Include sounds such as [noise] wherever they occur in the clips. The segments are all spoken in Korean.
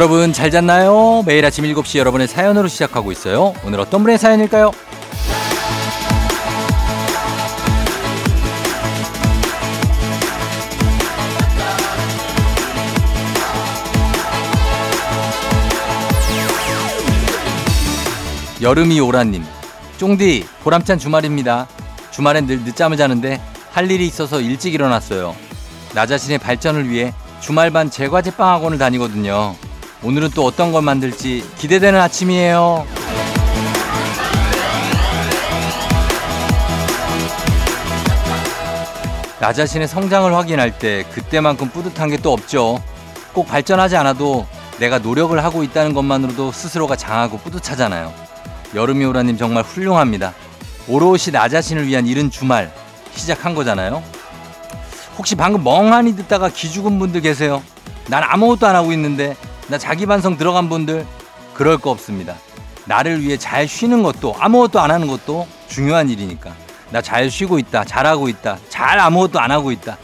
여러분 잘 잤나요? 매일 아침 7시 여러분의 사연으로 시작하고 있어요. 오늘 어떤 분의 사연일까요? 여름이 오라님. 쫑디, 보람찬 주말입니다. 주말엔 늘 늦잠을 자는데 할 일이 있어서 일찍 일어났어요. 나 자신의 발전을 위해 주말반 제과제빵 학원을 다니거든요. 오늘은 또 어떤 걸 만들지 기대되는 아침이에요. 나 자신의 성장을 확인할 때 그때만큼 뿌듯한 게 또 없죠. 꼭 발전하지 않아도 내가 노력을 하고 있다는 것만으로도 스스로가 장하고 뿌듯하잖아요. 여름이 오라님 정말 훌륭합니다. 오롯이 나 자신을 위한 이른 주말 시작한 거잖아요. 혹시 방금 멍하니 듣다가 기죽은 분들 계세요? 난 아무것도 안 하고 있는데 나 자기 반성 들어간 분들 그럴 거 없습니다. 나를 위해 잘 쉬는 것도 아무것도 안 하는 것도 중요한 일이니까 나 잘 쉬고 있다 잘하고 있다 잘 아무것도 안 하고 있다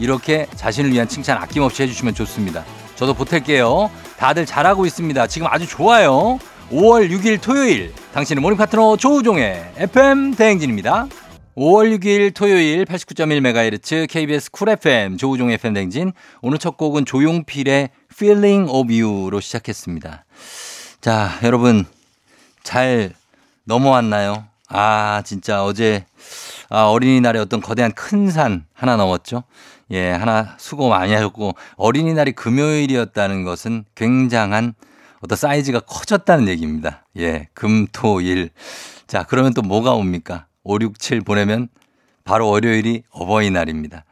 이렇게 자신을 위한 칭찬 아낌없이 해주시면 좋습니다. 저도 보탤게요. 다들 잘하고 있습니다. 지금 아주 좋아요. 5월 6일 토요일 당신의 morning 파트너 조우종의 FM 대행진입니다. 5월 6일 토요일 89.1MHz KBS 쿨 FM 조우종 FM 대행진 오늘 첫 곡은 조용필의 Feeling of You로 시작했습니다. 자 여러분 잘 넘어왔나요? 아 진짜 어제 아, 어린이날에 어떤 거대한 큰 산 하나 넘었죠. 예, 하나 수고 많이 하셨고 어린이날이 금요일이었다는 것은 굉장한 어떤 사이즈가 커졌다는 얘기입니다. 예, 금, 토, 일. 자, 그러면 또 뭐가 옵니까? 5, 6, 7 보내면 바로 월요일이 어버이날입니다.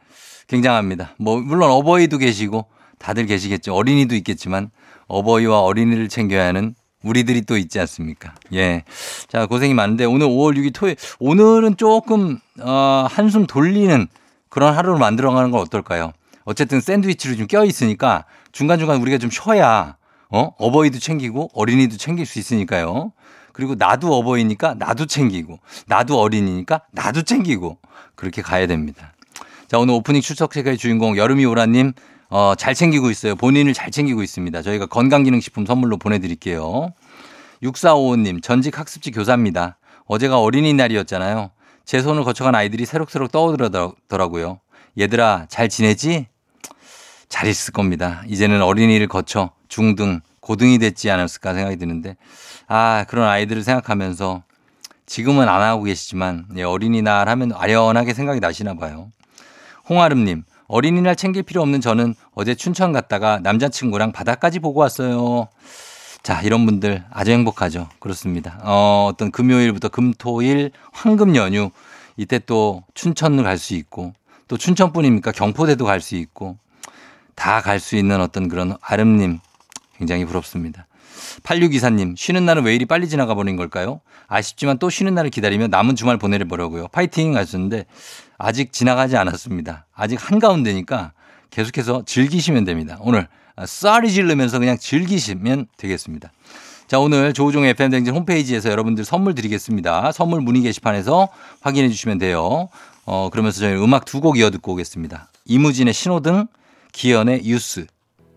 굉장합니다. 뭐, 물론 어버이도 계시고 다들 계시겠죠. 어린이도 있겠지만 어버이와 어린이를 챙겨야 하는 우리들이 또 있지 않습니까? 예. 자, 고생이 많은데 오늘 5월 6일 토요일, 오늘은 조금, 어, 한숨 돌리는 그런 하루를 만들어 가는 건 어떨까요? 어쨌든 샌드위치로 좀 껴 있으니까 중간중간 우리가 좀 쉬어야, 어? 어버이도 챙기고 어린이도 챙길 수 있으니까요. 그리고 나도 어버이니까 나도 챙기고, 나도 어린이니까 나도 챙기고, 그렇게 가야 됩니다. 자, 오늘 오프닝 출석 체크의 주인공 여름이 오라님, 어, 잘 챙기고 있어요. 본인을 잘 챙기고 있습니다. 저희가 건강기능식품 선물로 보내드릴게요. 6455님, 전직 학습지 교사입니다. 어제가 어린이날이었잖아요. 제 손을 거쳐간 아이들이 새록새록 떠오르더라고요. 얘들아, 잘 지내지? 잘 있을 겁니다. 이제는 어린이를 거쳐 중등, 고등이 됐지 않았을까 생각이 드는데, 아, 그런 아이들을 생각하면서 지금은 안 하고 계시지만, 예, 어린이날 하면 아련하게 생각이 나시나 봐요. 홍아름님, 어린이날 챙길 필요 없는 저는 어제 춘천 갔다가 남자친구랑 바다까지 보고 왔어요. 자, 이런 분들 아주 행복하죠. 그렇습니다. 어, 어떤 금요일부터 금토일 황금 연휴 이때 또 춘천을 갈 수 있고 또 춘천뿐입니까? 경포대도 갈 수 있고 다 갈 수 있는 어떤 그런 아름님 굉장히 부럽습니다. 8624님, 쉬는 날은 왜 이리 빨리 지나가 버린 걸까요? 아쉽지만 또 쉬는 날을 기다리며 남은 주말 보내려보려고요. 파이팅 하셨는데 아직 지나가지 않았습니다. 아직 한가운데니까 계속해서 즐기시면 됩니다. 오늘 쌀이 지르면서 그냥 즐기시면 되겠습니다. 자, 오늘 조우종의 FM댕진 홈페이지에서 여러분들 선물 드리겠습니다. 선물 문의 게시판에서 확인해 주시면 돼요. 어, 그러면서 저희 음악 두 곡 이어 듣고 오겠습니다. 이무진의 신호등, 기현의 유스.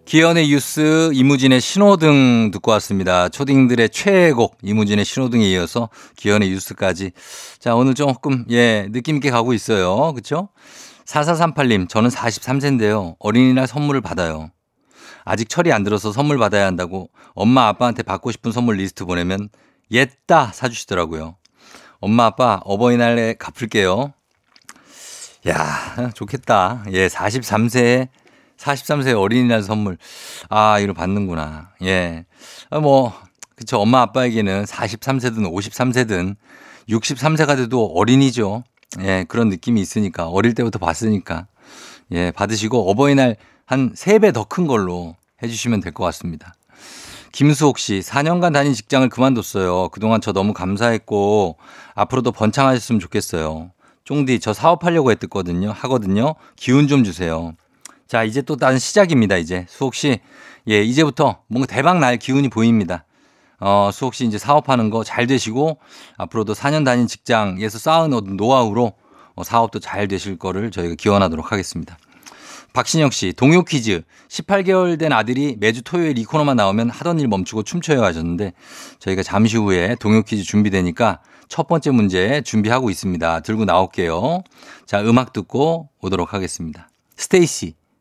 기현의 유스, 이무진의 신호등 듣고 왔습니다. 초딩들의 최애곡, 이무진의 신호등에 이어서 기현의 Youth까지. 자, 오늘 조금, 예, 느낌 있게 가고 있어요. 그쵸? 4438님, 저는 43세인데요. 어린이날 선물을 받아요. 아직 철이 안 들어서 선물 받아야 한다고 엄마 아빠한테 받고 싶은 선물 리스트 보내면 옛다 사주시더라고요. 엄마 아빠 어버이날에 갚을게요. 야, 좋겠다. 예, 43세에 43세 어린이날 선물. 아, 이거 받는구나. 예. 아, 뭐, 그쵸. 엄마 아빠에게는 43세든 53세든 63세가 돼도 어린이죠. 예, 그런 느낌이 있으니까. 어릴 때부터 봤으니까. 예, 받으시고 어버이날 한 3배 더 큰 걸로 해주시면 될 것 같습니다. 김수옥 씨, 4년간 다닌 직장을 그만뒀어요. 그동안 저 너무 감사했고, 앞으로도 번창하셨으면 좋겠어요. 쫑디, 저 사업하려고 했거든요. 하거든요. 기운 좀 주세요. 자, 이제 또 다른 시작입니다, 이제. 수옥 씨, 예, 이제부터 뭔가 대박 날 기운이 보입니다. 어, 수옥 씨 이제 사업하는 거 잘 되시고, 앞으로도 4년 다닌 직장에서 쌓은 노하우로 어, 사업도 잘 되실 거를 저희가 기원하도록 하겠습니다. 박신영 씨, 동요 퀴즈. 18개월 된 아들이 매주 토요일 이 코너만 나오면 하던 일 멈추고 춤춰요 하셨는데 저희가 잠시 후에 동요 퀴즈 준비되니까 첫 번째 문제 준비하고 있습니다. 들고 나올게요. 자, 음악 듣고 오도록 하겠습니다. 스테이시,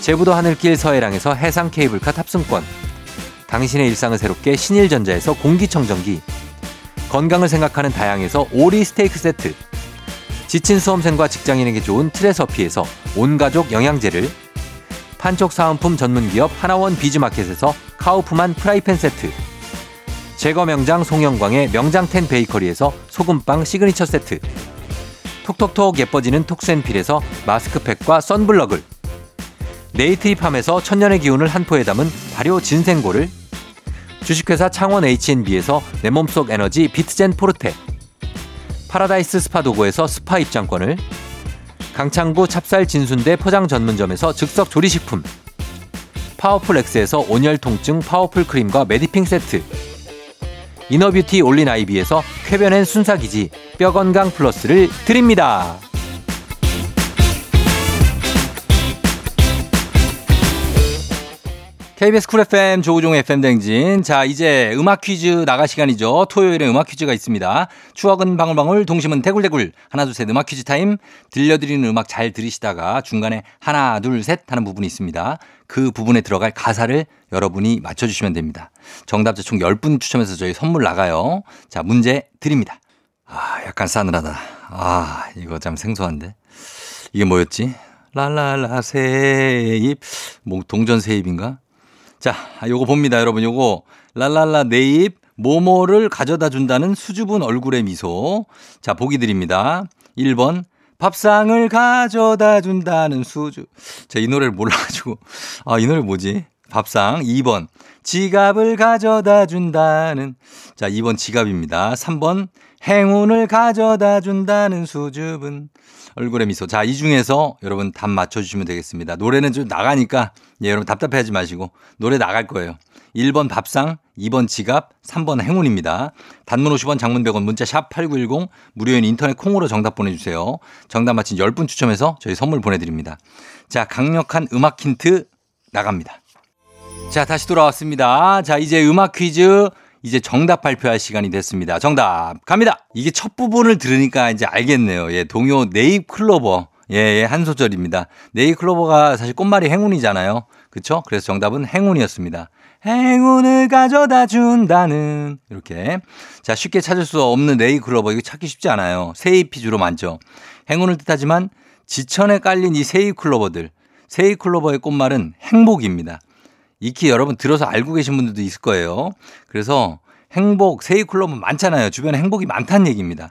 제부도 하늘길 서해랑에서 해상 케이블카 탑승권. 당신의 일상을 새롭게 신일전자에서 공기청정기. 건강을 생각하는 다향에서 오리 스테이크 세트. 지친 수험생과 직장인에게 좋은 트레서피에서 온가족 영양제를. 판촉 사은품 전문기업 하나원 비즈마켓에서 카우프만 프라이팬 세트. 제거 명장 송영광의 명장텐 베이커리에서 소금빵 시그니처 세트. 톡톡톡 예뻐지는 톡센필에서 마스크팩과 선블럭을. 네이트리팜에서 천년의 기운을 한 포에 담은 발효 진생고를. 주식회사 창원 H&B에서 내 몸속 에너지 비트젠 포르테 파라다이스 스파 도고에서 스파 입장권을 강창구 찹쌀 진순대 포장 전문점에서 즉석 조리식품 파워풀 엑스에서 온열 통증 파워풀 크림과 메디핑 세트 이너뷰티 올린 아이비에서 쾌변엔 순사기지 뼈건강 플러스를 드립니다. KBS 쿨 FM 조우종 FM 댕진. 자, 이제 음악 퀴즈 나갈 시간이죠. 토요일에 음악 퀴즈가 있습니다. 추억은 방울방울, 동심은 대굴대굴. 하나, 둘, 셋 음악 퀴즈 타임. 들려드리는 음악 잘 들으시다가 중간에 하나, 둘, 셋 하는 부분이 있습니다. 그 부분에 들어갈 가사를 여러분이 맞춰주시면 됩니다. 정답자 총 10분 추첨해서 저희 선물 나가요. 자, 문제 드립니다. 아, 약간 싸늘하다. 아, 이거 참 생소한데. 이게 뭐였지? 랄랄라 세입. 뭐 동전 세입인가? 자, 요거 봅니다, 여러분. 요거 랄랄라 네입 모모를 가져다 준다는 수줍은 얼굴의 미소. 자, 보기 드립니다. 1번 밥상을 가져다 준다는 수주. 제가 이 노래를 몰라가지고. 아, 이 노래 뭐지? 밥상. 2번. 지갑을 가져다 준다는. 자, 2번 지갑입니다. 3번. 행운을 가져다 준다는 수줍은 얼굴의 미소. 자, 이 중에서 여러분 답 맞춰주시면 되겠습니다. 노래는 좀 나가니까 예, 여러분 답답해하지 마시고 노래 나갈 거예요. 1번 밥상, 2번 지갑, 3번 행운입니다. 단문 50원, 장문 100원, 문자 샵 8910, 무료인 인터넷 콩으로 정답 보내주세요. 정답 맞힌 10분 추첨해서 저희 선물 보내드립니다. 자, 강력한 음악 힌트 나갑니다. 자, 다시 돌아왔습니다. 자, 이제 음악 퀴즈 이제 정답 발표할 시간이 됐습니다. 정답 갑니다. 이게 첫 부분을 들으니까 이제 알겠네요. 예, 동요 네잎 클로버. 예, 예, 한 소절입니다. 네잎 클로버가 사실 꽃말이 행운이잖아요. 그쵸? 그래서 정답은 행운이었습니다. 행운을 가져다 준다는 이렇게 자 쉽게 찾을 수 없는 네잎 클로버 이거 찾기 쉽지 않아요. 세잎이 주로 많죠. 행운을 뜻하지만 지천에 깔린 이 세잎 클로버들 세잎 클로버의 꽃말은 행복입니다. 익히 여러분 들어서 알고 계신 분들도 있을 거예요. 그래서 행복, 세이 클럽은 많잖아요. 주변에 행복이 많다는 얘기입니다.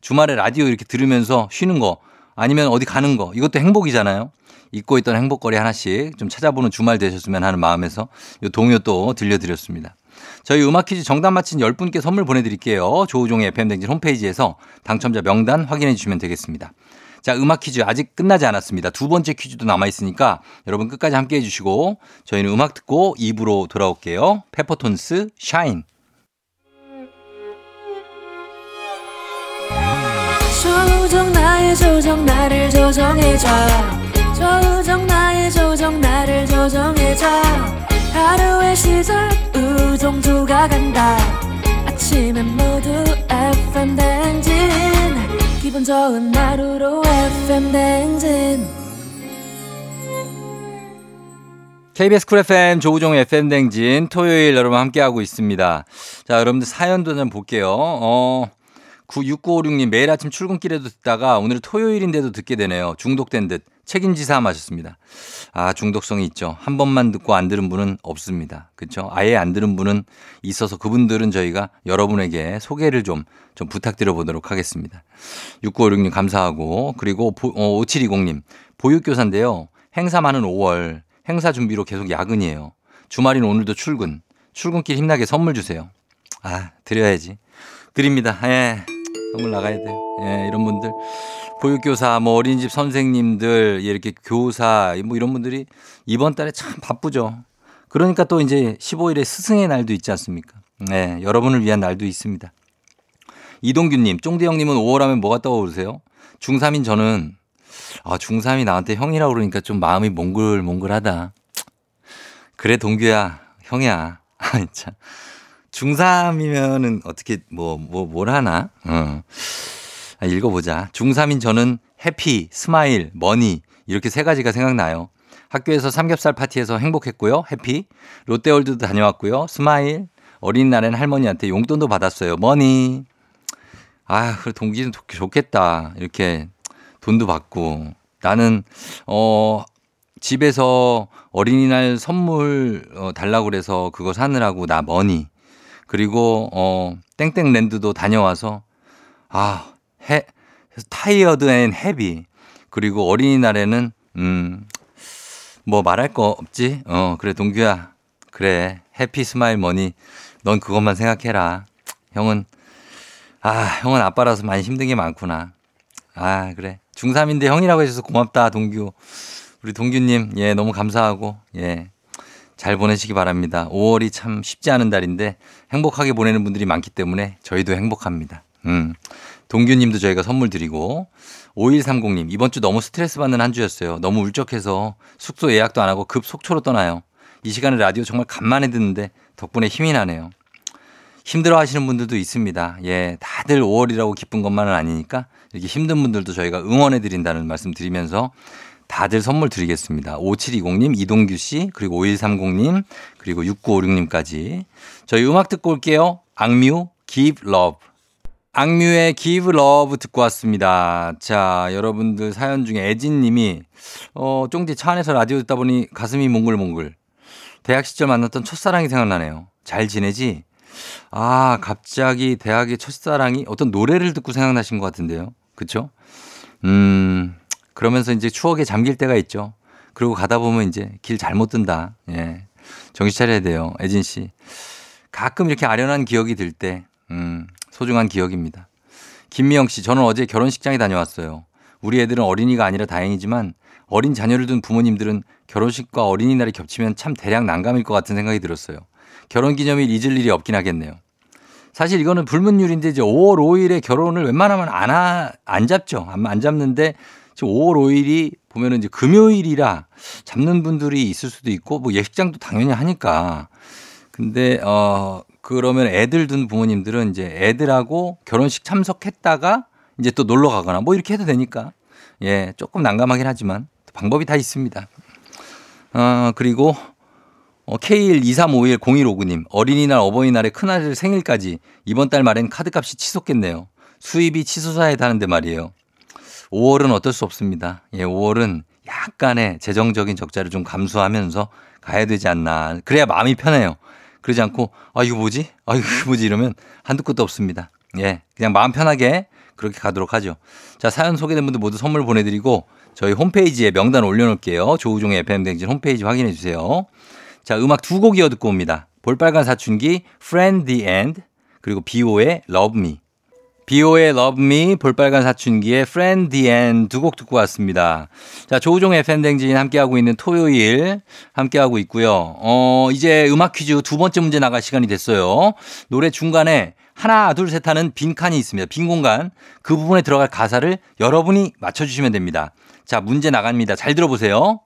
주말에 라디오 이렇게 들으면서 쉬는 거 아니면 어디 가는 거 이것도 행복이잖아요. 잊고 있던 행복거리 하나씩 좀 찾아보는 주말 되셨으면 하는 마음에서 이 동요 또 들려드렸습니다. 저희 음악 퀴즈 정답 맞힌 10분께 선물 보내드릴게요. 조우종의 FM댕진 홈페이지에서 당첨자 명단 확인해 주시면 되겠습니다. 자, 음악 퀴즈 아직 끝나지 않았습니다. 두 번째 퀴즈도 남아있으니까 여러분 끝까지 함께 해주시고 저희는 음악 듣고 2부로 돌아올게요. 페퍼톤스 샤인. 조정 나의 조정 나를 조정해줘 조정 나의 조정 나를 조정해줘 하루의 시절 우정조가 간다 아침엔 모두 FM 댕진 기분 좋은 하루로 FM 댕진 KBS 쿨 FM 조우종의 FM 댕진 토요일 여러분 함께하고 있습니다. 자, 여러분들 사연도 좀 볼게요. 어, 96956님 매일 아침 출근길에도 듣다가 오늘 토요일인데도 듣게 되네요. 중독된 듯 책임지사 마셨습니다. 아, 중독성이 있죠. 한 번만 듣고 안 들은 분은 없습니다. 그렇죠? 아예 안 들은 분은 있어서 그분들은 저희가 여러분에게 소개를 좀, 좀 부탁드려 보도록 하겠습니다. 6956님 감사하고 그리고 어, 5720님 보육교사인데요. 행사 많은 5월 행사 준비로 계속 야근이에요. 주말인 오늘도 출근. 출근길 힘나게 선물 주세요. 아, 드려야지. 드립니다. 예. 선물 나가야 돼요. 예, 이런 분들. 보육교사, 뭐 어린이집 선생님들, 이렇게 교사, 뭐 이런 분들이 이번 달에 참 바쁘죠. 그러니까 또 이제 15일에 스승의 날도 있지 않습니까? 네, 여러분을 위한 날도 있습니다. 이동규님, 쫑디 형님은 5월 하면 뭐가 떠오르세요? 중3인 저는, 아, 중3이 나한테 형이라고 그러니까 좀 마음이 몽글몽글하다. 그래, 동규야, 형이야. [laughs] 아, 참. 중3이면은 어떻게, 뭐, 뭐, 뭘 하나? 어. 아, 읽어보자. 중3인 저는 happy, smile, money, 이렇게 세 가지가 생각나요. 학교에서 삼겹살 파티에서 행복했고요. happy. 롯데월드도 다녀왔고요. smile. 어린이날엔 할머니한테 용돈도 받았어요. money. 아, 그래, 동규는 좋겠다. 이렇게 돈도 받고. 나는, 어, 집에서 어린이날 선물 어, 달라고 그래서 그거 사느라고 나 money. 그리고, 어, 땡땡랜드도 다녀와서, 아, 해, tired and heavy. 그리고 어린이날에는, 음, 뭐 말할 거 없지? 어, 그래, 동규야. 그래. happy smile money. 넌 그것만 생각해라. 형은, 아, 형은 아빠라서 많이 힘든 게 많구나. 아, 그래. 중3인데 형이라고 해줘서 고맙다, 동규. 우리 동규님, 예, 너무 감사하고, 예. 잘 보내시기 바랍니다. 5월이 참 쉽지 않은 달인데 행복하게 보내는 분들이 많기 때문에 저희도 행복합니다. 음. 동규님도 저희가 선물 드리고 5130님 이번 주 너무 스트레스 받는 한 주였어요. 너무 울적해서 숙소 예약도 안 하고 급 속초로 떠나요. 이 시간에 라디오 정말 간만에 듣는데 덕분에 힘이 나네요. 힘들어 하시는 분들도 있습니다. 예, 다들 5월이라고 기쁜 것만은 아니니까 이렇게 힘든 분들도 저희가 응원해 드린다는 말씀 드리면서 다들 선물 드리겠습니다. 5720님, 이동규 씨, 그리고 5130님, 그리고 6956님까지. 저희 음악 듣고 올게요. 악뮤, Give Love. 악뮤의 Give Love 듣고 왔습니다. 자, 여러분들 사연 중에 애진 님이, 어, 쫑디 차 안에서 라디오 듣다 보니 가슴이 몽글몽글. 대학 시절 만났던 첫사랑이 생각나네요. 잘 지내지? 아, 갑자기 대학의 첫사랑이 어떤 노래를 듣고 생각나신 것 같은데요. 그쵸? 음, 그러면서 이제 추억에 잠길 때가 있죠. 그리고 가다 보면 이제 길 잘못 든다. 예. 정신 차려야 돼요. 애진 씨. 가끔 이렇게 아련한 기억이 들 때, 음, 소중한 기억입니다. 김미영 씨, 저는 어제 결혼식장에 다녀왔어요. 우리 애들은 어린이가 아니라 다행이지만 어린 자녀를 둔 부모님들은 결혼식과 어린이날이 겹치면 참 대략 난감일 것 같은 생각이 들었어요. 결혼 기념일 잊을 일이 없긴 하겠네요. 사실 이거는 불문율인데 이제 5월 5일에 결혼을 웬만하면 안, 하, 안 잡죠. 안, 안 잡는데 지금 5월 5일이 보면은 이제 금요일이라 잡는 분들이 있을 수도 있고 뭐 예식장도 당연히 하니까. 근데 어 그러면 애들 둔 부모님들은 이제 애들하고 결혼식 참석했다가 이제 또 놀러 가거나 뭐 이렇게 해도 되니까 예 조금 난감하긴 하지만 방법이 다 있습니다. 어 그리고 어, K123510159님 어린이날 어버이날에 큰아들 생일까지 이번 달 말엔 카드값이 치솟겠네요. 수입이 치솟아야 하는데 말이에요. 5월은 어쩔 수 없습니다. 예, 5월은 약간의 재정적인 적자를 좀 감수하면서 가야 되지 않나. 그래야 마음이 편해요. 그러지 않고, 아, 이거 뭐지? 아, 이거 [laughs] 뭐지? 이러면 한두 끝도 없습니다. 예, 그냥 마음 편하게 그렇게 가도록 하죠. 자, 사연 소개된 분들 모두 선물 보내드리고 저희 홈페이지에 명단 올려놓을게요. 조우종의 FM댕진 홈페이지 확인해 주세요. 자, 음악 두 곡 이어 듣고 옵니다. 볼빨간 사춘기, Friend the End, 그리고 비오의 Love Me. 비오의 Love Me, 볼빨간 사춘기의 Friend the End 두 곡 듣고 왔습니다. 자, 조우종의 FM 대행진 함께하고 있는 토요일 함께하고 있고요. 어, 이제 음악 퀴즈 두 번째 문제 나갈 시간이 됐어요. 노래 중간에 하나, 둘, 셋 하는 빈 칸이 있습니다. 빈 공간. 그 부분에 들어갈 가사를 여러분이 맞춰주시면 됩니다. 자, 문제 나갑니다. 잘 들어보세요.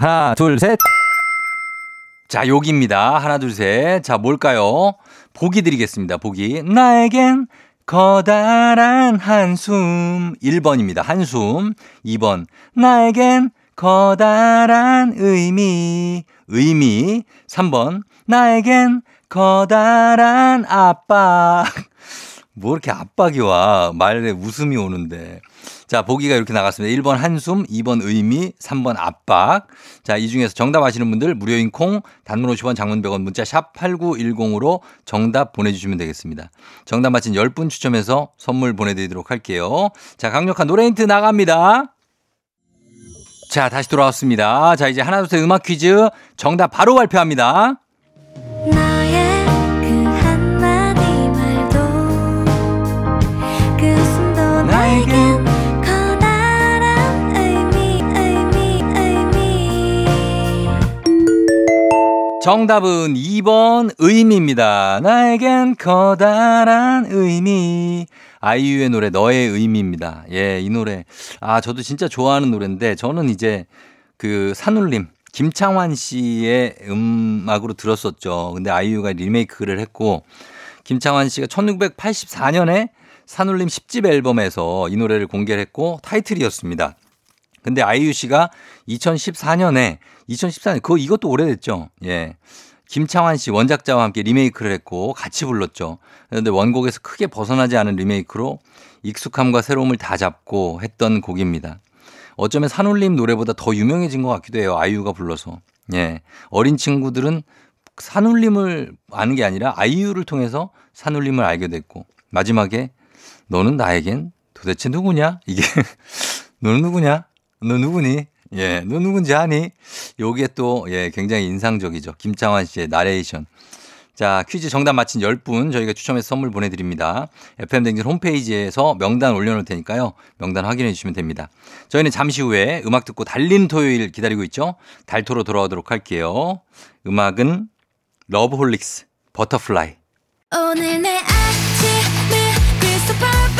하나, 둘, 셋. 자, 여기입니다. 하나, 둘, 셋. 자, 뭘까요? 보기 드리겠습니다. 보기. 나에겐 커다란 한숨. 1번입니다. 한숨. 2번, 나에겐 커다란 의미. 의미. 3번, 나에겐 커다란 압박. [laughs] 뭐 이렇게 압박이 와. 말에 웃음이 오는데. 자, 보기가 이렇게 나갔습니다. 1번 한숨, 2번 의미, 3번 압박. 자, 이 중에서 정답 아시는 분들 무료인 콩, 단문 50원, 장문 100원, 문자 샵 8910으로 정답 보내주시면 되겠습니다. 정답 맞힌 10분 추첨해서 선물 보내드리도록 할게요. 자, 강력한 노래 힌트 나갑니다. 자, 다시 돌아왔습니다. 자, 이제 하나, 둘, 셋 음악 퀴즈 정답 바로 발표합니다. 그 정답은 2번 의미입니다. 나에겐 커다란 의미. 아이유의 노래 너의 의미입니다. 예, 이 노래. 아, 저도 진짜 좋아하는 노래인데 저는 이제 그 산울림 김창완 씨의 음악으로 들었었죠. 근데 아이유가 리메이크를 했고 김창완 씨가 1984년에 산울림 10집 앨범에서 이 노래를 공개를 했고 타이틀이었습니다. 근데 아이유 씨가 2014년에 2014년 그거 이것도 오래됐죠. 예. 김창완 씨 원작자와 함께 리메이크를 했고 같이 불렀죠. 그런데 원곡에서 크게 벗어나지 않은 리메이크로 익숙함과 새로움을 다 잡고 했던 곡입니다. 어쩌면 산울림 노래보다 더 유명해진 것 같기도 해요. 아이유가 불러서. 예. 어린 친구들은 산울림을 아는 게 아니라 아이유를 통해서 산울림을 알게 됐고 마지막에 너는 나에겐 도대체 누구냐? 이게 [laughs] 너는 누구냐? 너 누구니? 예, 너 누군지 아니? 요게 또, 예, 굉장히 인상적이죠. 김창완 씨의 나레이션. 자, 퀴즈 정답 맞힌 10분 저희가 추첨해서 선물 보내드립니다. FM댕진 홈페이지에서 명단 올려놓을 테니까요. 명단 확인해 주시면 됩니다. 저희는 잠시 후에 음악 듣고 달리는 토요일 기다리고 있죠. 달토로 돌아오도록 할게요. 음악은 러브홀릭스, Butterfly. 오늘 내 아침을 perfect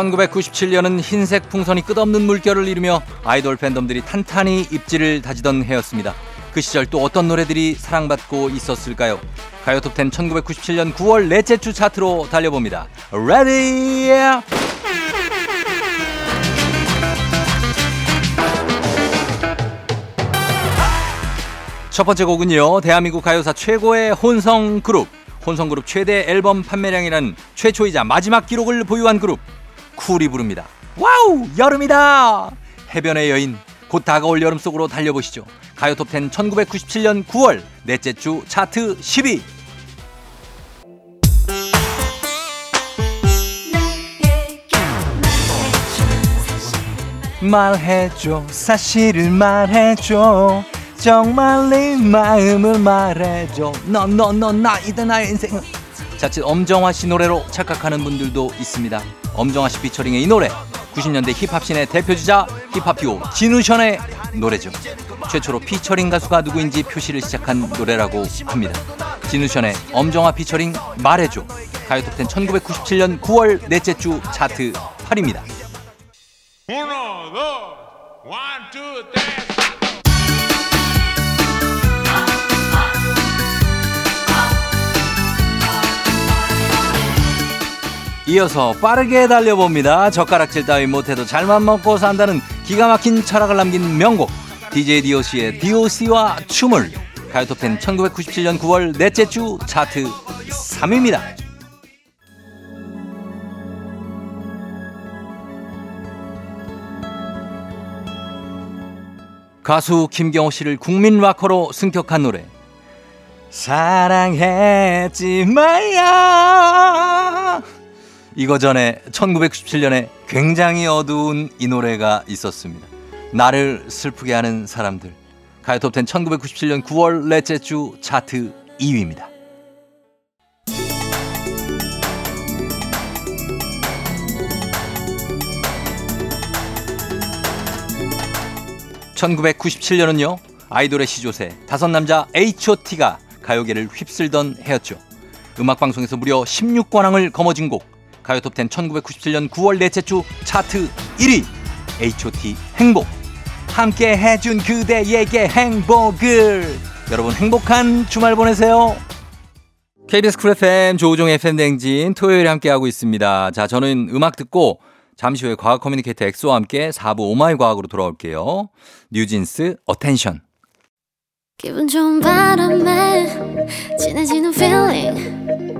1997년은 흰색 풍선이 끝없는 물결을 이루며 아이돌 팬덤들이 탄탄히 입지를 다지던 해였습니다. 그 시절 또 어떤 노래들이 사랑받고 있었을까요? 가요톱10 1997년 9월 넷째 주 차트로 달려봅니다. Ready! 첫 번째 곡은요. 대한민국 가요사 최고의 혼성 그룹. 혼성 그룹 최대 앨범 판매량이라는 최초이자 마지막 기록을 보유한 그룹. 쿨이 부릅니다. Wow! 여름이다! 해변의 여인. 곧 다가올 여름 속으로 달려보시죠. 가요톱 10 1997년 9월 넷째 주 차트 10위. 말해줘 사실을 말해줘 정말 네 마음을 말해줘 너너너 나이다 나의 인생은 자칫 엄정화 씨 노래로 착각하는 분들도 있습니다 엄정화 씨 피처링의 이 노래. 90년대 힙합씬의 대표주자 힙합 듀오 진우션의 노래죠. 최초로 피처링 가수가 누구인지 표시를 시작한 노래라고 합니다. 진우션의 엄정화 피처링 말해줘. 가요톱10 1997년 9월 넷째 주 차트 8입니다 이어서 빠르게 달려봅니다. 젓가락질 따위 못해도 잘만 먹고 산다는 기가 막힌 철학을 남긴 명곡 DJ DOC의 DOC와 춤을 가요톱텐 1997년 9월 넷째 주 차트 3위입니다. 가수 김경호 씨를 국민 락커로 승격한 노래 사랑했지 마야 이거 전에 1997년에 굉장히 어두운 이 노래가 있었습니다. 나를 슬프게 하는 사람들. 가요톱10 1997년 9월 넷째 주 차트 2위입니다. 1997년은요 아이돌의 시조새 다섯 남자 H.O.T가 가요계를 휩쓸던 해였죠. 음악방송에서 무려 16관왕을 거머쥔 곡 가요톱10 1997년 9월 넷째 주 차트 1위 H.O.T 행복 함께 해준 그대에게 행복을 여러분 행복한 주말 보내세요. KBS 쿨 FM 조우종 FM 댕진 토요일에 함께하고 있습니다. 자 저는 음악 듣고 잠시 후에 과학 커뮤니케이터 엑소와 함께 4부 오마이 과학으로 돌아올게요. 뉴진스 Attention. 기분 좋은 바람에 진해지는 feeling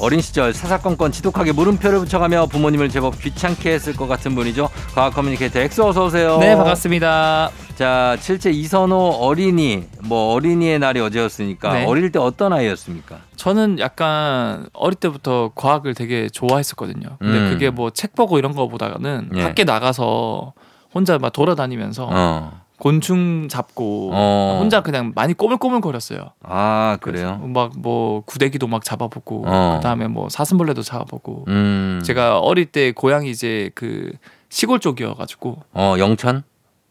어린 시절 사사건건 지독하게 물음표를 붙여가며 부모님을 제법 귀찮게 했을 것 같은 분이죠. 과학 커뮤니케이터 엑소 어서 오세요. 네, 반갑습니다. 자, 칠째 이선호 어린이 뭐 어린이의 날이 어제였으니까 네. 어릴 때 어떤 아이였습니까? 저는 약간 어릴 때부터 과학을 되게 좋아했었거든요. 근데 음. 그게 뭐 책 보고 이런 거보다는 예. 밖에 나가서 혼자 막 돌아다니면서 어. 곤충 잡고 어. 혼자 그냥 많이 꼬물꼬물 거렸어요. 아 그래요? 막 뭐 구데기도 막 잡아보고 어. 그다음에 뭐 사슴벌레도 잡아보고 음. 제가 어릴 때 고향이 이제 그 시골 쪽이어가지고 어 영천?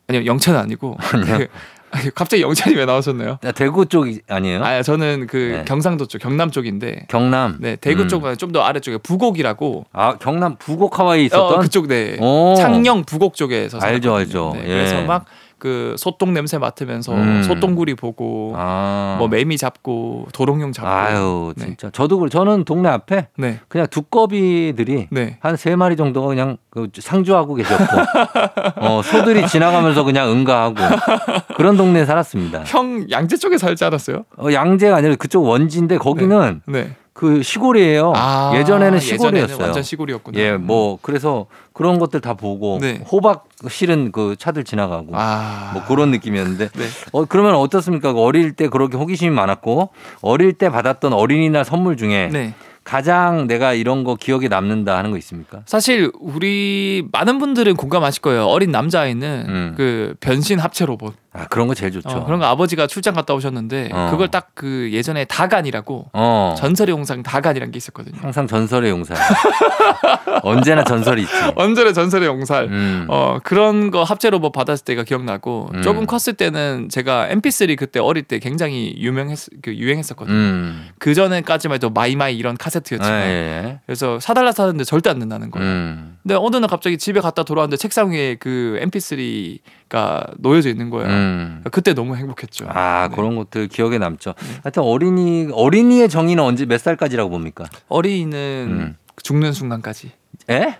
아니요 영천은 아니고 [laughs] 그, 아니, 갑자기 영천이 왜 나오셨나요? 아, 대구 쪽 아니에요? 아 저는 그 네. 경상도 쪽 경남 쪽인데 경남. 네 대구 음. 쪽은 좀 더 아래쪽에 부곡이라고 아 경남 부곡 하와이 있었던. 어, 그쪽 네 오. 창녕 부곡 쪽에서 알죠. 알죠. 네, 예. 그래서 막 그 소똥 냄새 맡으면서 음. 소똥구리 보고 아. 뭐 매미 잡고 도롱뇽 잡고 아유 네. 진짜 저도 그래. 저는 동네 앞에 네 그냥 두꺼비들이 네. 한세 마리 정도가 그냥 그 상주하고 계셨고 [laughs] 어, 소들이 지나가면서 그냥 응가하고 그런 동네에 살았습니다. 형 양재 쪽에 살지 않았어요? 어, 양재가 아니라 그쪽 원지인데 거기는 네. 그 시골이에요. 아, 예전에는 시골이었어요. 완전 시골이었구나. 예, 뭐 그래서 그런 것들 다 보고 네. 호박 실은 그 차들 지나가고 아. 뭐 그런 느낌이었는데 네. 어 그러면 어떻습니까? 어릴 때 그렇게 호기심이 많았고 어릴 때 받았던 어린이날 선물 중에 네. 가장 내가 이런 거 기억에 남는다 하는 거 있습니까? 사실 우리 많은 분들은 공감하실 거예요. 어린 남자아이는 음. 그 변신 합체 로봇. 아 그런 거 제일 좋죠. 어, 그런 거 아버지가 출장 갔다 오셨는데 어. 그걸 딱 그 예전에 다간이라고 어. 전설의 용사 다간이라는 게 있었거든요. 항상 전설의 용사. [laughs] 언제나 전설이 있지. 언제나 전설의 용사. 음. 어 그런 거 합체 로봇 받았을 때가 기억나고 음. 조금 컸을 때는 제가 MP3 그때 어릴 때 굉장히 유명했 그 유행했었거든요. 음. 그 전에까지만 해도 마이마이 이런 카세트였지만 예, 예. 그래서 사달라 사는데 절대 안 된다는 거예요. 음. 근데 어느 날 갑자기 집에 갔다 돌아왔는데 책상 위에 그 MP3가 놓여져 있는 거예요. 음. 그때 너무 행복했죠. 아 네. 그런 것들 기억에 남죠. 하여튼 어린이 어린이의 정의는 언제 몇 살까지라고 봅니까? 어린이는 음. 죽는 순간까지 에?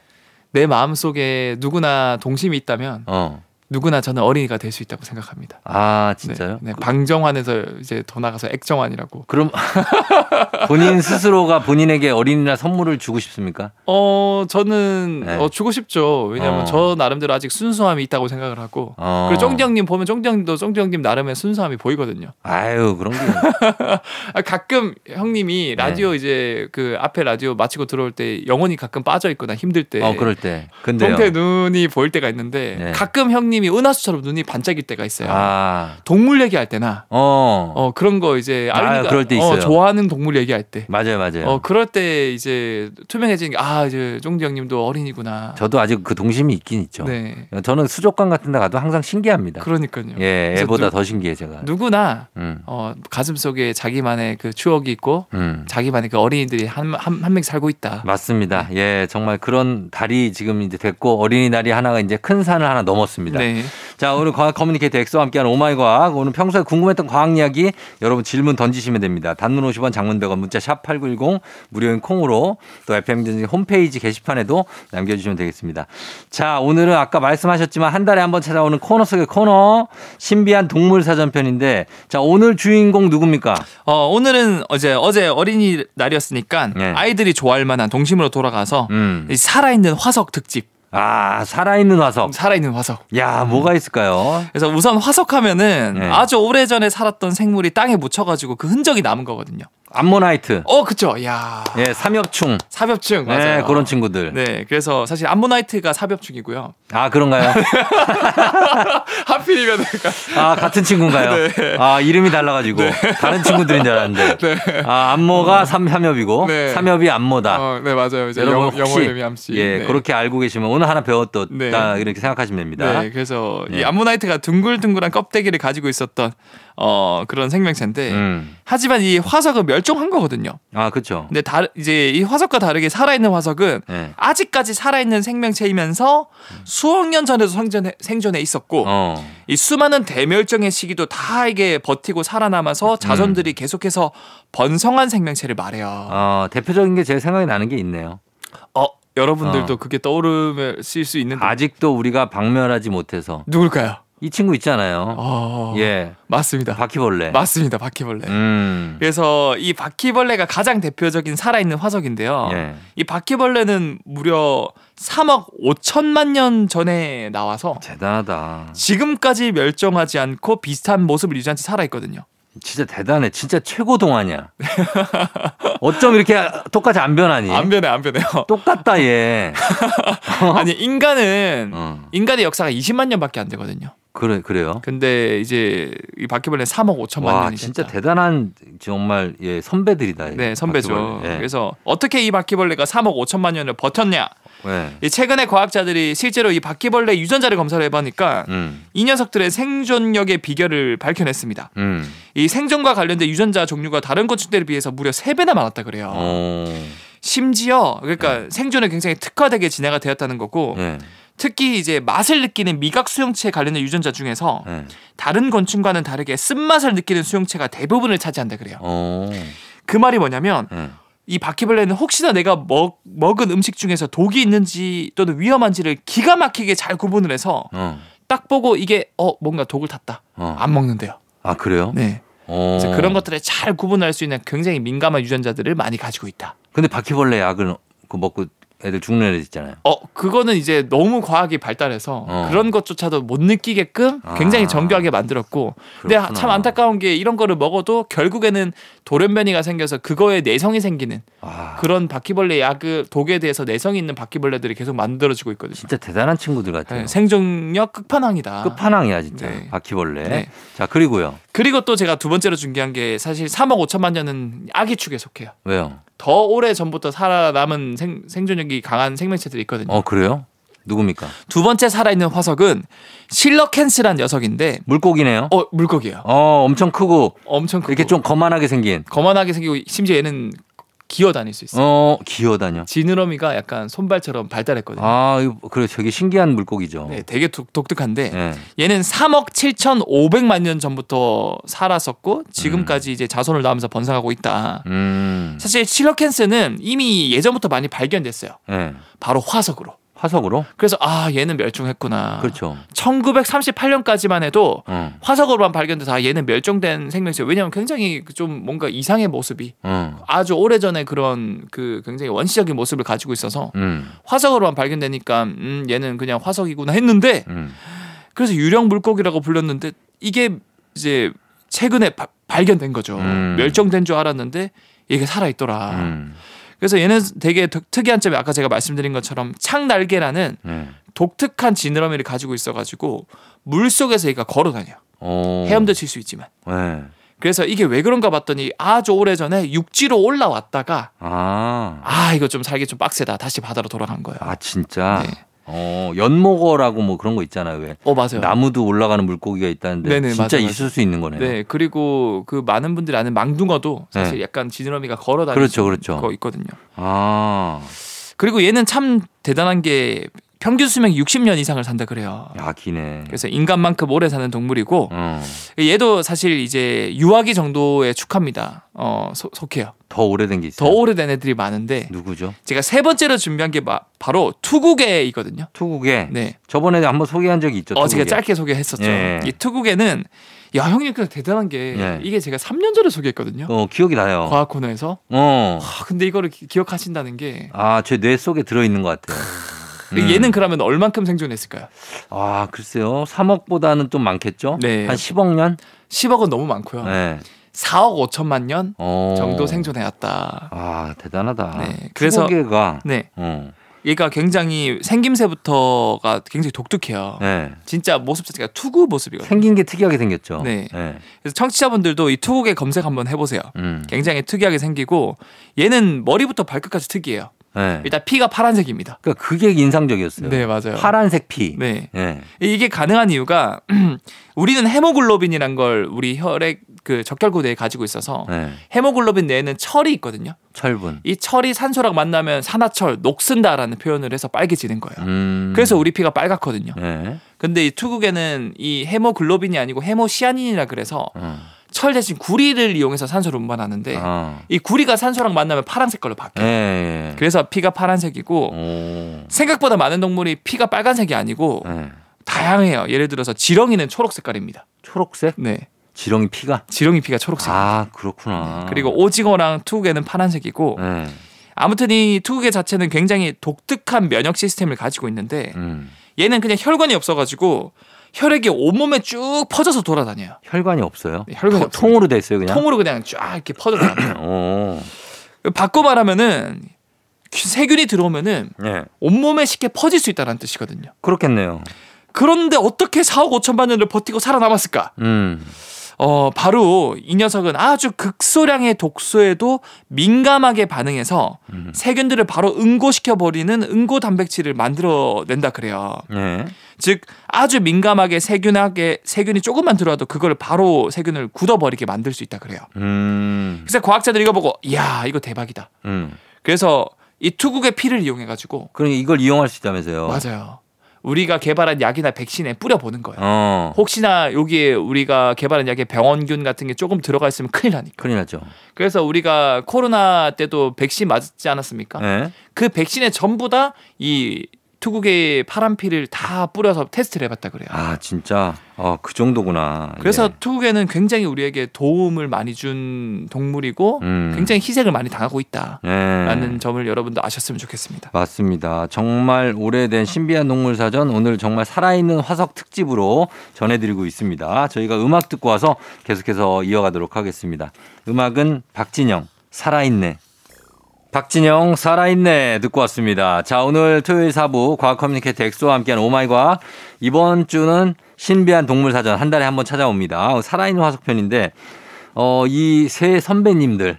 내 마음 속에 누구나 동심이 있다면 어. 누구나 저는 어린이가 될 수 있다고 생각합니다. 아 네, 진짜요? 네, 방정환에서 이제 더 나가서 액정환이라고. 그럼 [laughs] 본인 스스로가 본인에게 어린이날 선물을 주고 싶습니까? 어 저는 네. 어, 주고 싶죠. 왜냐하면 어. 저 나름대로 아직 순수함이 있다고 생각을 하고. 어. 그리고 쫑디 형님 보면 쫑디 형님도 쫑디 형님 나름의 순수함이 보이거든요. 아유 그런 게 [laughs] 아, 가끔 형님이 네. 라디오 이제 그 앞에 라디오 마치고 들어올 때 영혼이 가끔 빠져 있거나 힘들 때 어 그럴 때 근데요. 동태 눈이 보일 때가 있는데 네. 가끔 형님 이 총장님이 은하수처럼 눈이 반짝일 때가 있어요. 아, 동물 얘기할 때나 어, 어 그런 거 이제 아, 아이가 그럴 때 어, 있어요. 좋아하는 동물 얘기할 때. 맞아요, 맞아요. 어 그럴 때 이제 투명해지는 게 아 이제 쫑디 형님도 어린이구나. 저도 아직 그 동심이 있긴 있죠. 네. 저는 수족관 같은 데 가도 항상 신기합니다. 그러니까요. 예, 애보다 누, 더 신기해 제가. 누구나 음, 어 가슴 속에 자기만의 그 추억이 있고 음. 자기만의 그 어린이들이 한한 한명 살고 있다. 맞습니다. 예, 정말 그런 날이 지금 이제 됐고 어린이날이 하나가 이제 큰 산을 하나 넘었습니다. 네. 자, 오늘 과학 커뮤니케이터 엑소와 함께하는 오마이 과학. 오늘 평소에 궁금했던 과학 이야기 여러분 질문 던지시면 됩니다. 단문 50원, 장문 100원, 문자 샵 8910 무료인 콩으로 또 FM 등 홈페이지 게시판에도 남겨 주시면 되겠습니다. 자, 오늘은 아까 말씀하셨지만 한 달에 한 번 찾아오는 코너 속의 코너 신비한 동물 사전편인데 자, 오늘 주인공 누굽니까? 어 오늘은 어제 어제 어린이 날이었으니까 네. 아이들이 좋아할 만한 동심으로 돌아가서 음. 이 살아있는 화석 특집. 아, 살아있는 화석. 살아있는 화석. 야, 뭐가 있을까요? 그래서 우선 화석하면은 네. 아주 오래 전에 살았던 생물이 땅에 묻혀가지고 그 흔적이 남은 거거든요. 암모나이트. 어, 그쵸. 야 예, 삼엽충. 삼엽충. 네, 맞아요. 그런 친구들. 네, 그래서 사실 암모나이트가 삼엽충이고요. 아, 그런가요? [laughs] 하필이면. 아, 같은 친구인가요? 네. 아, 이름이 달라 가지고. 다른 친구들인 줄 알았는데. [laughs] 아, 암모가 삼엽이고, 네. 삼엽이 암모다. 어, 네, 맞아요. 이제 여러분 영어, 혹시 영어 이름이 암씨. 예, 네. 그렇게 알고 계시면 오늘 하나 배웠다 네. 이렇게 생각하시면 됩니다. 네, 그래서 네. 이 암모나이트가 둥글둥글한 껍데기를 가지고 있었던 어 그런 생명체인데 음. 하지만 이 화석은 멸종한 거거든요. 아, 그렇죠. 근데 다 이제 이 화석과 다르게 살아있는 화석은 네. 아직까지 살아있는 생명체이면서 수억 년 전에도 생존해, 생존해 있었고 어. 이 수많은 대멸종의 시기도 다 이게 버티고 살아남아서 자손들이 계속해서 번성한 생명체를 말해요. 어, 대표적인 게 제 생각이 나는 게 있네요. 어 여러분들도 어. 그게 떠오르실 수 있는데 아직도 우리가 박멸하지 못해서 누굴까요? 이 친구 있잖아요. 어, 예. 맞습니다. 바퀴벌레. 맞습니다. 바퀴벌레. 음. 그래서 이 바퀴벌레가 가장 대표적인 살아있는 화석인데요. 예. 이 바퀴벌레는 무려 3억 5천만 년 전에 나와서 대단하다. 지금까지 멸종하지 않고 비슷한 모습을 유지한 채 살아있거든요. 진짜 대단해. 진짜 최고 동안이야. [laughs] 어쩜 이렇게 똑같이 안 변하니? 안 변해, 안 변해요. 똑같다 얘. [laughs] 아니, 인간은, 어. 인간의 역사가 20만 년밖에 안 되거든요. 그래 그래요. 근데 이제 이 바퀴벌레는 3억 5천만 와 년이 진짜. 대단한 정말 예 선배들이다. 네, 선배죠. 바퀴벌레. 예. 그래서 어떻게 이 바퀴벌레가 3억 5천만 년을 버텼냐? 예. 이 최근에 과학자들이 실제로 이 바퀴벌레 유전자를 검사를 해보니까 음, 이 녀석들의 생존력의 비결을 밝혀냈습니다. 음, 이 생존과 관련된 유전자 종류가 다른 곤충들에 비해서 무려 3배나 많았다 그래요. 어, 심지어 그러니까 생존에 굉장히 특화되게 진화가 되었다는 거고 예, 특히 이제 맛을 느끼는 미각 수용체에 관련된 유전자 중에서 예, 다른 곤충과는 다르게 쓴맛을 느끼는 수용체가 대부분을 차지한다 그래요. 어, 그 말이 뭐냐면 예. 이 바퀴벌레는 혹시나 내가 먹, 먹은 음식 중에서 독이 있는지 또는 위험한지를 기가 막히게 잘 구분을 해서 어, 딱 보고 이게 어 뭔가 독을 탔다 어. 안 먹는데요. 아 그래요? 네. 어. 그래서 그런 것들을 잘 구분할 수 있는 굉장히 민감한 유전자들을 많이 가지고 있다. 근데 바퀴벌레 약을 그 먹고 애들 죽는 애들 있잖아요. 어 그거는 이제 너무 과학이 발달해서 어. 그런 것조차도 못 느끼게끔 굉장히 아. 정교하게 만들었고 근데 그렇구나. 참 안타까운 게 이런 거를 먹어도 결국에는 돌연변이가 생겨서 그거에 내성이 생기는 아, 그런 바퀴벌레 약을 독에 대해서 내성이 있는 바퀴벌레들이 계속 만들어지고 있거든요. 진짜 대단한 친구들 같아요. 네, 생존력 끝판왕이다. 끝판왕이야 진짜 네. 바퀴벌레. 네. 자 그리고요. 그리고 또 제가 두 번째로 중요한 게 사실 3억 5천만 년은 아기 축에 속해요. 왜요? 더 오래 전부터 살아남은 생, 생존력이 강한 생명체들이 있거든요. 어 그래요? 누굽니까? 두 번째 살아있는 화석은 실러캔스란 녀석인데 물고기네요. 어 물고기예요. 어 엄청 크고 엄청 크고 이렇게 좀 거만하게 생긴. 거만하게 생기고 심지어 얘는 기어 다닐 수 있어요. 어 기어 다녀. 지느러미가 약간 손발처럼 발달했거든요. 아 그래 되게 신기한 물고기죠. 네, 되게 독, 독특한데 예. 얘는 3억 7,500만 년 전부터 살았었고 지금까지 이제 자손을 낳으면서 번성하고 있다. 음. 사실 실러캔스는 이미 예전부터 많이 발견됐어요. 예. 바로 화석으로. 화석으로? 그래서 아 얘는 멸종했구나. 그렇죠. 1938년까지만 해도 어. 화석으로만 발견돼서 아 얘는 멸종된 생명체. 왜냐하면 굉장히 좀 뭔가 이상의 모습이 어. 아주 오래 전에 그런 그 굉장히 원시적인 모습을 가지고 있어서 음. 화석으로만 발견되니까 음 얘는 그냥 화석이구나 했는데 음. 그래서 유령 물고기라고 불렸는데 이게 이제 최근에 바- 발견된 거죠. 음. 멸종된 줄 알았는데 이게 살아 있더라. 음. 그래서 얘는 되게 특- 특이한 점이 아까 제가 말씀드린 것처럼 창날개라는 예. 독특한 지느러미를 가지고 있어가지고 물 속에서 얘가 걸어 다녀. 어. 헤엄도 칠 수 있지만. 네. 그래서 이게 왜 그런가 봤더니 아주 오래 전에 육지로 올라왔다가 아. 아 이거 좀 살기 좀 빡세다 다시 바다로 돌아간 거예요. 아 진짜. 네. 어 연목어라고 뭐 그런 거 있잖아요. 왜 어 맞아요. 나무도 올라가는 물고기가 있다는데 네네, 진짜 맞아요, 있을 수 있는 거네요. 네 그리고 그 많은 분들이 아는 망둥어도 사실 네. 약간 지느러미가 걸어 다니는 그렇죠, 그렇죠. 거 있거든요. 아. 그리고 얘는 참 대단한 게 평균 수명이 60년 이상을 산다 그래요. 야 기네. 그래서 인간만큼 오래 사는 동물이고 어. 얘도 사실 이제 유아기 정도에 축합니다. 어 소- 속해요. 더 오래된 게더 있어요. 오래된 애들이 많은데 누구죠? 제가 세 번째로 준비한 게 바, 바로 투국애이거든요. 투국에 네. 저번에 한번 소개한 적이 있죠. 어 제가 투국에. 짧게 소개했었죠. 예. 이 투국애는 야 형님 그 대단한 게 예. 이게 제가 3년 전에 소개했거든요. 어 기억이 나요. 과학 코너에서. 어. 아, 근데 이거를 기, 기억하신다는 게 아, 제 뇌 속에 들어 있는 것 같아요. 음. 얘는 그러면 얼만큼 생존했을까요? 아, 글쎄요. 3억보다는 좀 많겠죠? 네. 한 10억 년? 10억은 너무 많고요. 네. 4억 5천만 년 어. 정도 생존해왔다. 아, 대단하다. 네, 그래서- 투국에가 네. 어. 얘가 굉장히 생김새부터가 굉장히 독특해요. 네. 진짜 모습 자체가 투구 모습이거든요. 생긴 게 특이하게 생겼죠. 네. 네. 그래서 청취자분들도 이 투구게 검색 한번 해보세요. 음. 굉장히 특이하게 생기고 얘는 머리부터 발끝까지 특이해요. 네. 일단 피가 파란색입니다. 그러니까 그게 인상적이었어요. 네 맞아요. 파란색 피. 네 네. 이게 가능한 이유가 [clears throat] 우리는 헤모글로빈이란 걸 우리 혈액 그 적혈구내에 가지고 있어서 네. 헤모글로빈 내에는 철이 있거든요. 철분. 이 철이 산소랑 만나면 산화철 녹슨다라는 표현을 해서 빨개지는 거예요. 음. 그래서 우리 피가 빨갛거든요. 네. 근데 이 투구게는 이 헤모글로빈이 아니고 헤모시아닌이라 그래서 어. 철 대신 구리를 이용해서 산소를 운반하는데 아. 이 구리가 산소랑 만나면 파란색 걸로 바뀌어요. 네. 그래서 피가 파란색이고 오. 생각보다 많은 동물이 피가 빨간색이 아니고 네. 다양해요. 예를 들어서 지렁이는 초록 색깔입니다. 초록색? 네. 지렁이 피가? 지렁이 피가 초록색. 아, 그렇구나. 그리고 오징어랑 투국에는 파란색이고 네. 아무튼 이 투국에 자체는 굉장히 독특한 면역 시스템을 가지고 있는데 음. 얘는 그냥 혈관이 없어가지고 혈액이 온몸에 쭉 퍼져서 돌아다녀요. 혈관이 없어요. 네, 혈관이 통- 없습니다. 통으로 돼 있어요, 그냥. 통으로 그냥 쫙 이렇게 퍼져나가요. 오. [clears throat] 바꿔 말하면은 세균이 들어오면은 네. 온몸에 쉽게 퍼질 수 있다는 뜻이거든요. 그렇겠네요. 그런데 어떻게 4억 5천만 년을 버티고 살아남았을까? 음. 어, 바로 이 녀석은 아주 극소량의 독소에도 민감하게 반응해서 음. 세균들을 바로 응고시켜 버리는 응고 단백질을 만들어 낸다 그래요. 네. 즉 아주 민감하게 세균하게 세균이 조금만 들어와도 그걸 바로 세균을 굳어 버리게 만들 수 있다 그래요. 음. 그래서 과학자들이 이거 보고 이야 이거 대박이다. 음. 그래서 이 투국의 피를 이용해 가지고 그럼 이걸 이용할 수 있다면서요? 맞아요. 우리가 개발한 약이나 백신에 뿌려 보는 거예요. 어. 혹시나 여기에 우리가 개발한 약에 병원균 같은 게 조금 들어가 있으면 큰일 나니까. 큰일 나죠. 그래서 우리가 코로나 때도 백신 맞지 않았습니까? 네. 그 백신에 전부 다 이 투국의 파란 피를 다 뿌려서 테스트를 해봤다 그래요. 아, 진짜. 어, 그 정도구나. 그래서 네. 투국에는 굉장히 우리에게 도움을 많이 준 동물이고 음. 굉장히 희생을 많이 당하고 네. 있다라는 점을 여러분도 아셨으면 좋겠습니다. 맞습니다. 정말 오래된 신비한 동물 사전 오늘 정말 살아있는 화석 특집으로 전해드리고 있습니다. 저희가 음악 듣고 와서 계속해서 이어가도록 하겠습니다. 음악은 박진영 살아있네. 박진영 살아있네 듣고 왔습니다. 자 오늘 토요일 4부 과학 커뮤니케이터 엑소와 함께하는 오마이과학 이번 주는 신비한 동물 사전 한 달에 한 번 찾아옵니다. 살아있는 화석편인데 어, 이 세 선배님들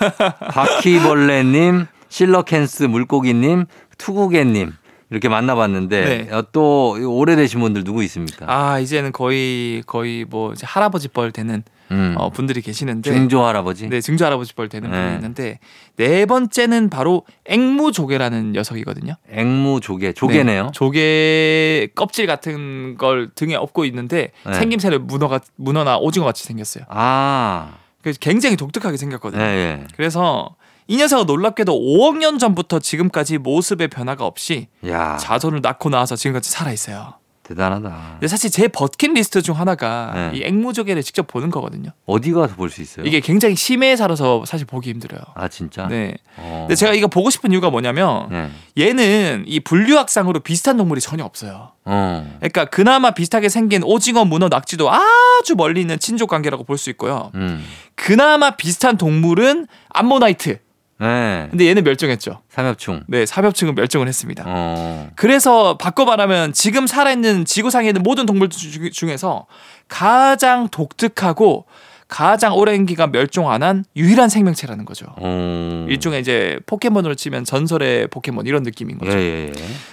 [laughs] 바퀴벌레님, 실러캔스 물고기님, 투구게님 이렇게 만나봤는데 네. 어, 또 오래되신 분들 누구 있습니까? 아 이제는 거의 거의 뭐 이제 할아버지 뻘 되는 음. 어, 분들이 계시는데 중조 할아버지. 네 증조 할아버지 뻘 되는 네. 분이 있는데 네 번째는 바로 앵무조개라는 녀석이거든요. 앵무 조개, 조개네요. 네, 조개 껍질 같은 걸 등에 업고 있는데 네. 생김새를 문어가 문어나 오징어 같이 생겼어요. 아, 그래서 굉장히 독특하게 생겼거든요. 네, 예. 그래서 이 녀석은 놀랍게도 5억 년 전부터 지금까지 모습의 변화가 없이 야, 자손을 낳고 나와서 지금까지 살아 있어요. 대단하다. 근데 사실 제 버킷리스트 중 하나가 네. 이 앵무조개를 직접 보는 거거든요. 어디 가서 볼 수 있어요? 이게 굉장히 심해에 살아서 사실 보기 힘들어요. 아 진짜? 네. 어. 근데 제가 이거 보고 싶은 이유가 뭐냐면 네. 얘는 이 분류학상으로 비슷한 동물이 전혀 없어요. 어. 그러니까 그나마 비슷하게 생긴 오징어, 문어, 낙지도 아주 멀리 있는 친족 관계라고 볼 수 있고요. 음. 그나마 비슷한 동물은 암모나이트. 네. 근데 얘는 멸종했죠. 삼엽충. 네, 삼엽충은 멸종을 했습니다. 어. 그래서 바꿔 말하면 지금 살아있는 지구상에 있는 모든 동물들 중- 중에서 가장 독특하고 가장 오랜 기간 멸종 안 한 유일한 생명체라는 거죠. 어. 일종의 이제 포켓몬으로 치면 전설의 포켓몬 이런 느낌인 예, 거죠. 예, 예.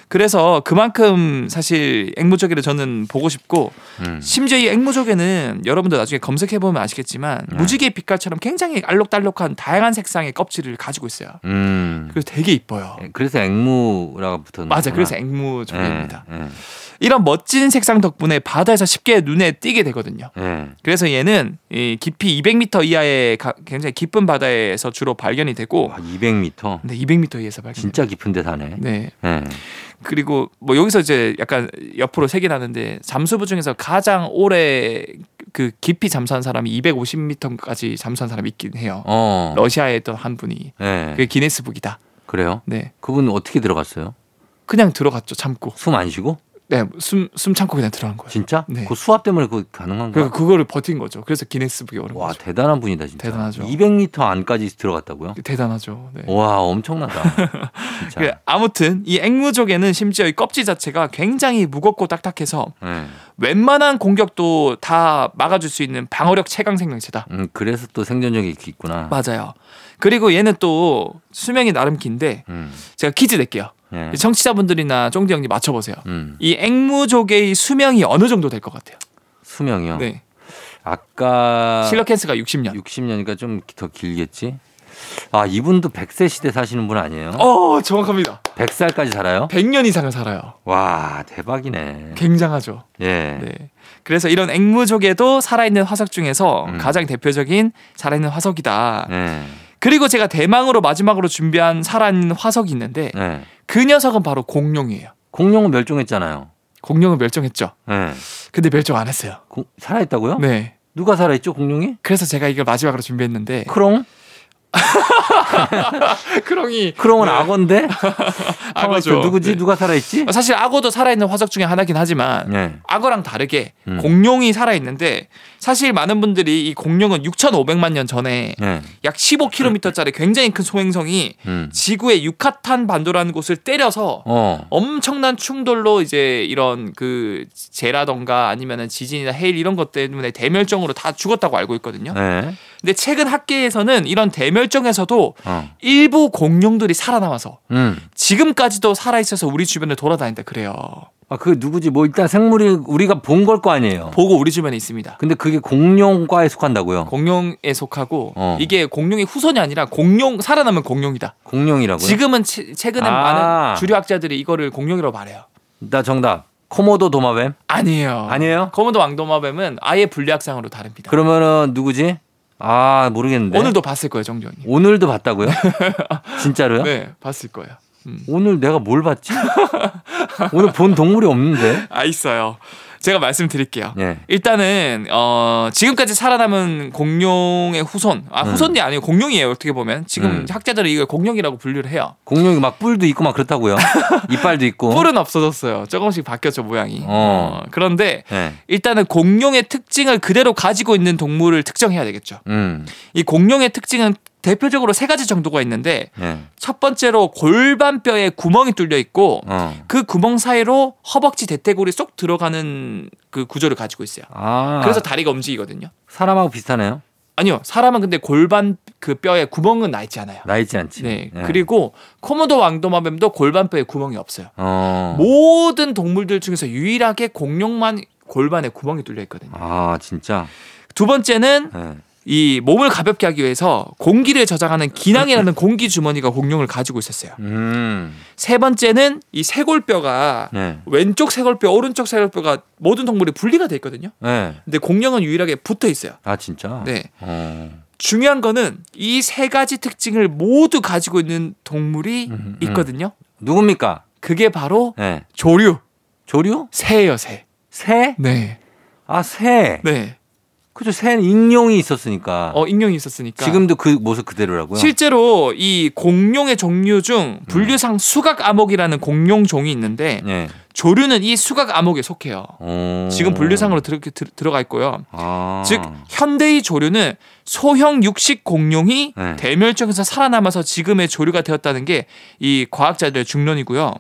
그래서 그만큼 사실 앵무조개를 저는 보고 싶고 음. 심지어 이 앵무조개는 여러분들 나중에 검색해 보면 아시겠지만 네. 무지개 빛깔처럼 굉장히 알록달록한 다양한 색상의 껍질을 가지고 있어요. 음. 그래서 되게 이뻐요. 그래서 앵무라고 붙었나? 맞아. 그래서 앵무조개입니다. 예. 이런 멋진 색상 덕분에 바다에서 쉽게 눈에 띄게 되거든요. 예. 그래서 얘는 이 깊이 200m 이하의 가- 굉장히 깊은 바다에서 주로 발견이 되고 와, 200m. 네, 200m 이하에서 발견. 진짜 깊은 데 사네. 네. 예. 그리고 뭐 여기서 이제 약간 옆으로 색이 나는데 잠수부 중에서 가장 오래 그 깊이 잠수한 사람이 250m까지 잠수한 사람이 있긴 해요. 어. 러시아에 있던 한 분이 예. 그게 기네스북이다. 그래요? 네. 그분 어떻게 들어갔어요? 그냥 들어갔죠. 참고. 숨 안 쉬고? 네, 숨 숨 참고 그냥 들어간 거예요. 진짜? 네. 그 수압 때문에 그거 가능한 거야? 그래서 그거를 버틴 거죠. 그래서 기네스북에 오른 와, 거죠. 대단한 분이다, 진짜. 대단하죠. 200m 안까지 들어갔다고요? 대단하죠. 네. 와, 엄청나다. [laughs] 그 아무튼 이 앵무족에는 심지어 이 껍질 자체가 굉장히 무겁고 딱딱해서 예. 웬만한 공격도 다 막아줄 수 있는 방어력 최강 생명체다. 음, 그래서 또 생존력이 있구나. 맞아요. 그리고 얘는 또 수명이 나름 긴데 음. 제가 퀴즈 낼게요. 예. 청취자분들이나 쫑디 형님 맞춰보세요. 음. 이 앵무족의 수명이 어느 정도 될 것 같아요? 수명이요. 네. 아까 실러캔스가 60년. 60년이니까 좀 더 길겠지. 아, 이분도 100세 시대 사시는 분 아니에요? 어, 정확합니다. 100살까지 살아요? 100년 이상을 살아요. 와, 대박이네. 굉장하죠. 예. 네. 그래서 이런 앵무족에도 살아있는 화석 중에서 음. 가장 대표적인 살아있는 화석이다. 예. 그리고 제가 대망으로 마지막으로 준비한 살아있는 화석이 있는데 예. 그 녀석은 바로 공룡이에요. 공룡은 멸종했잖아요. 공룡은 멸종했죠. 예. 근데 멸종 안 했어요. 공- 살아있다고요? 네. 누가 살아있죠, 공룡이? 그래서 제가 이걸 마지막으로 준비했는데 크롱? [laughs] 크롱이 크롱은 네. 악어인데? [laughs] 악어죠. 누구지? 네. 누가 살아있지? 사실 악어도 살아있는 화석 중에 하나긴 하지만 예. 악어랑 다르게 음. 공룡이 살아있는데 사실 많은 분들이 이 공룡은 6,500만 년 전에 예. 약 15km짜리 굉장히 큰 소행성이 음. 지구의 유카탄 반도라는 곳을 때려서 어. 엄청난 충돌로 이제 이런 그 재라던가 아니면은 지진이나 해일 이런 것 때문에 대멸종으로 다 죽었다고 알고 있거든요. 예. 근데 최근 학계에서는 이런 대멸종에서도 어. 일부 공룡들이 살아남아서 음. 지금까지도 살아 있어서 우리 주변을 돌아다닌다 그래요. 아, 그 누구지? 뭐 일단 생물이 우리가 본 걸 거 아니에요. 보고 우리 주변에 있습니다. 근데 그게 공룡과에 속한다고요? 공룡에 속하고 어. 이게 공룡의 후손이 아니라 공룡 살아남은 공룡이다. 공룡이라고요? 지금은 채- 최근에 아. 많은 주류학자들이 이거를 공룡이라고 말해요. 나 정답. 코모도 도마뱀? 아니에요. 아니에요? 거모도 왕도마뱀은 아예 분리학상으로 다릅니다. 그러면은 누구지? 아, 모르겠는데. 오늘도 봤을 거예요, 정정님 오늘도 봤다고요? [laughs] 진짜로요? 네, 봤을 거예요. 음. 오늘 내가 뭘 봤지? 오늘 본 동물이 없는데. 아 있어요. 제가 말씀드릴게요. 예. 일단은 어 지금까지 살아남은 공룡의 후손, 아 음. 후손이 아니고 공룡이에요. 어떻게 보면 지금 음. 학자들은 이걸 공룡이라고 분류를 해요. 공룡이 막 뿔도 있고 막 그렇다고요. [laughs] 이빨도 있고. 뿔은 없어졌어요. 조금씩 바뀌었죠 모양이. 어. 어, 그런데 예. 일단은 공룡의 특징을 그대로 가지고 있는 동물을 특정해야 되겠죠. 음. 이 공룡의 특징은 대표적으로 세 가지 정도가 있는데 예. 첫 번째로 골반뼈에 구멍이 뚫려 있고 어. 그 구멍 사이로 허벅지 대퇴골이 쏙 들어가는 그 구조를 가지고 있어요. 아. 그래서 다리가 움직이거든요. 사람하고 비슷하네요. 아니요, 사람은 근데 골반 그 뼈에 구멍은 나 있지 않아요. 나 있지 않지. 네. 예. 그리고 코모도 왕도마뱀도 골반뼈에 구멍이 없어요. 어. 모든 동물들 중에서 유일하게 공룡만 골반에 구멍이 뚫려 있거든요. 아, 진짜. 두 번째는 예. 이 몸을 가볍게 하기 위해서 공기를 저장하는 기낭이라는 공기 주머니가 공룡을 가지고 있었어요. 음. 세 번째는 이 쇄골뼈가 네. 왼쪽 쇄골뼈, 오른쪽 쇄골뼈가 모든 동물이 분리가 돼 있거든요. 네. 근데 공룡은 유일하게 붙어 있어요. 아, 진짜? 네. 어. 중요한 거는 이 세 가지 특징을 모두 가지고 있는 동물이 음, 음. 있거든요. 누굽니까? 그게 바로 네. 조류, 조류? 새예요, 새. 새? 네. 아, 새. 네. 그죠. 새는 익룡이 있었으니까. 어, 익룡이 있었으니까. 지금도 그 모습 그대로라고요? 실제로 이 공룡의 종류 중 분류상 수각 암흑이라는 공룡 종이 있는데 네. 조류는 이 수각 암흑에 속해요. 어. 지금 분류상으로 들, 들, 들어가 있고요. 아. 즉 현대의 조류는 소형 육식 공룡이 네. 대멸종에서 살아남아서 지금의 조류가 되었다는 게 이 과학자들의 중론이고요.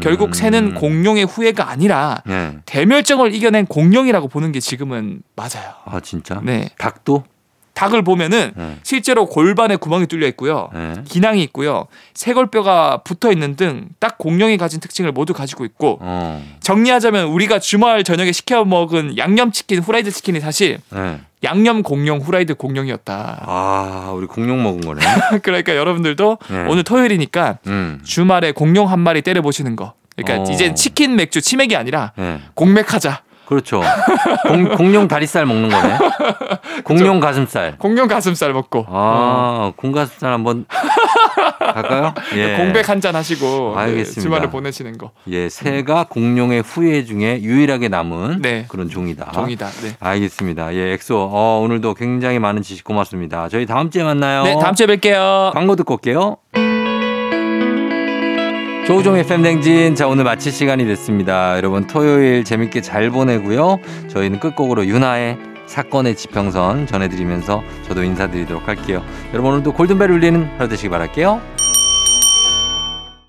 결국 음. 새는 공룡의 후예가 아니라 네. 대멸종을 이겨낸 공룡이라고 보는 게 지금은 맞아요. 아 진짜? 네. 닭도? 닭을 보면은 네. 실제로 골반에 구멍이 뚫려 있고요. 네. 기낭이 있고요. 쇄골뼈가 붙어 있는 등 딱 공룡이 가진 특징을 모두 가지고 있고 어. 정리하자면 우리가 주말 저녁에 시켜 먹은 양념치킨, 후라이드 치킨이 사실 네. 양념 공룡, 후라이드 공룡이었다. 아 우리 공룡 먹은 거네. [laughs] 그러니까 여러분들도 네. 오늘 토요일이니까 음. 주말에 공룡 한 마리 때려 보시는 거. 그러니까 어. 이젠 치킨 맥주 치맥이 아니라 네. 공맥하자. 그렇죠. 공, 공룡 다리살 먹는 거네. [laughs] 공룡 가슴살. 공룡 가슴살 먹고 아, 공가슴살 한번 갈까요? [laughs] 예. 공맥 한 잔 하시고 네, 알겠습니다. 주말을 보내시는 거. 예, 새가 공룡의 후예 중에 유일하게 남은 네. 그런 종이다. 종이다. 네. 알겠습니다. 예, 엑소. 어, 오늘도 굉장히 많은 지식 고맙습니다. 저희 다음 주에 만나요. 네, 다음 주에 뵐게요. 광고 듣고 올게요. 조우종의 팬댕진. 자, 오늘 마칠 시간이 됐습니다. 여러분, 토요일 재밌게 잘 보내고요. 저희는 끝곡으로 윤하의 사건의 지평선 전해드리면서 저도 인사드리도록 할게요. 여러분, 오늘도 골든벨 울리는 하루 되시기 바랄게요.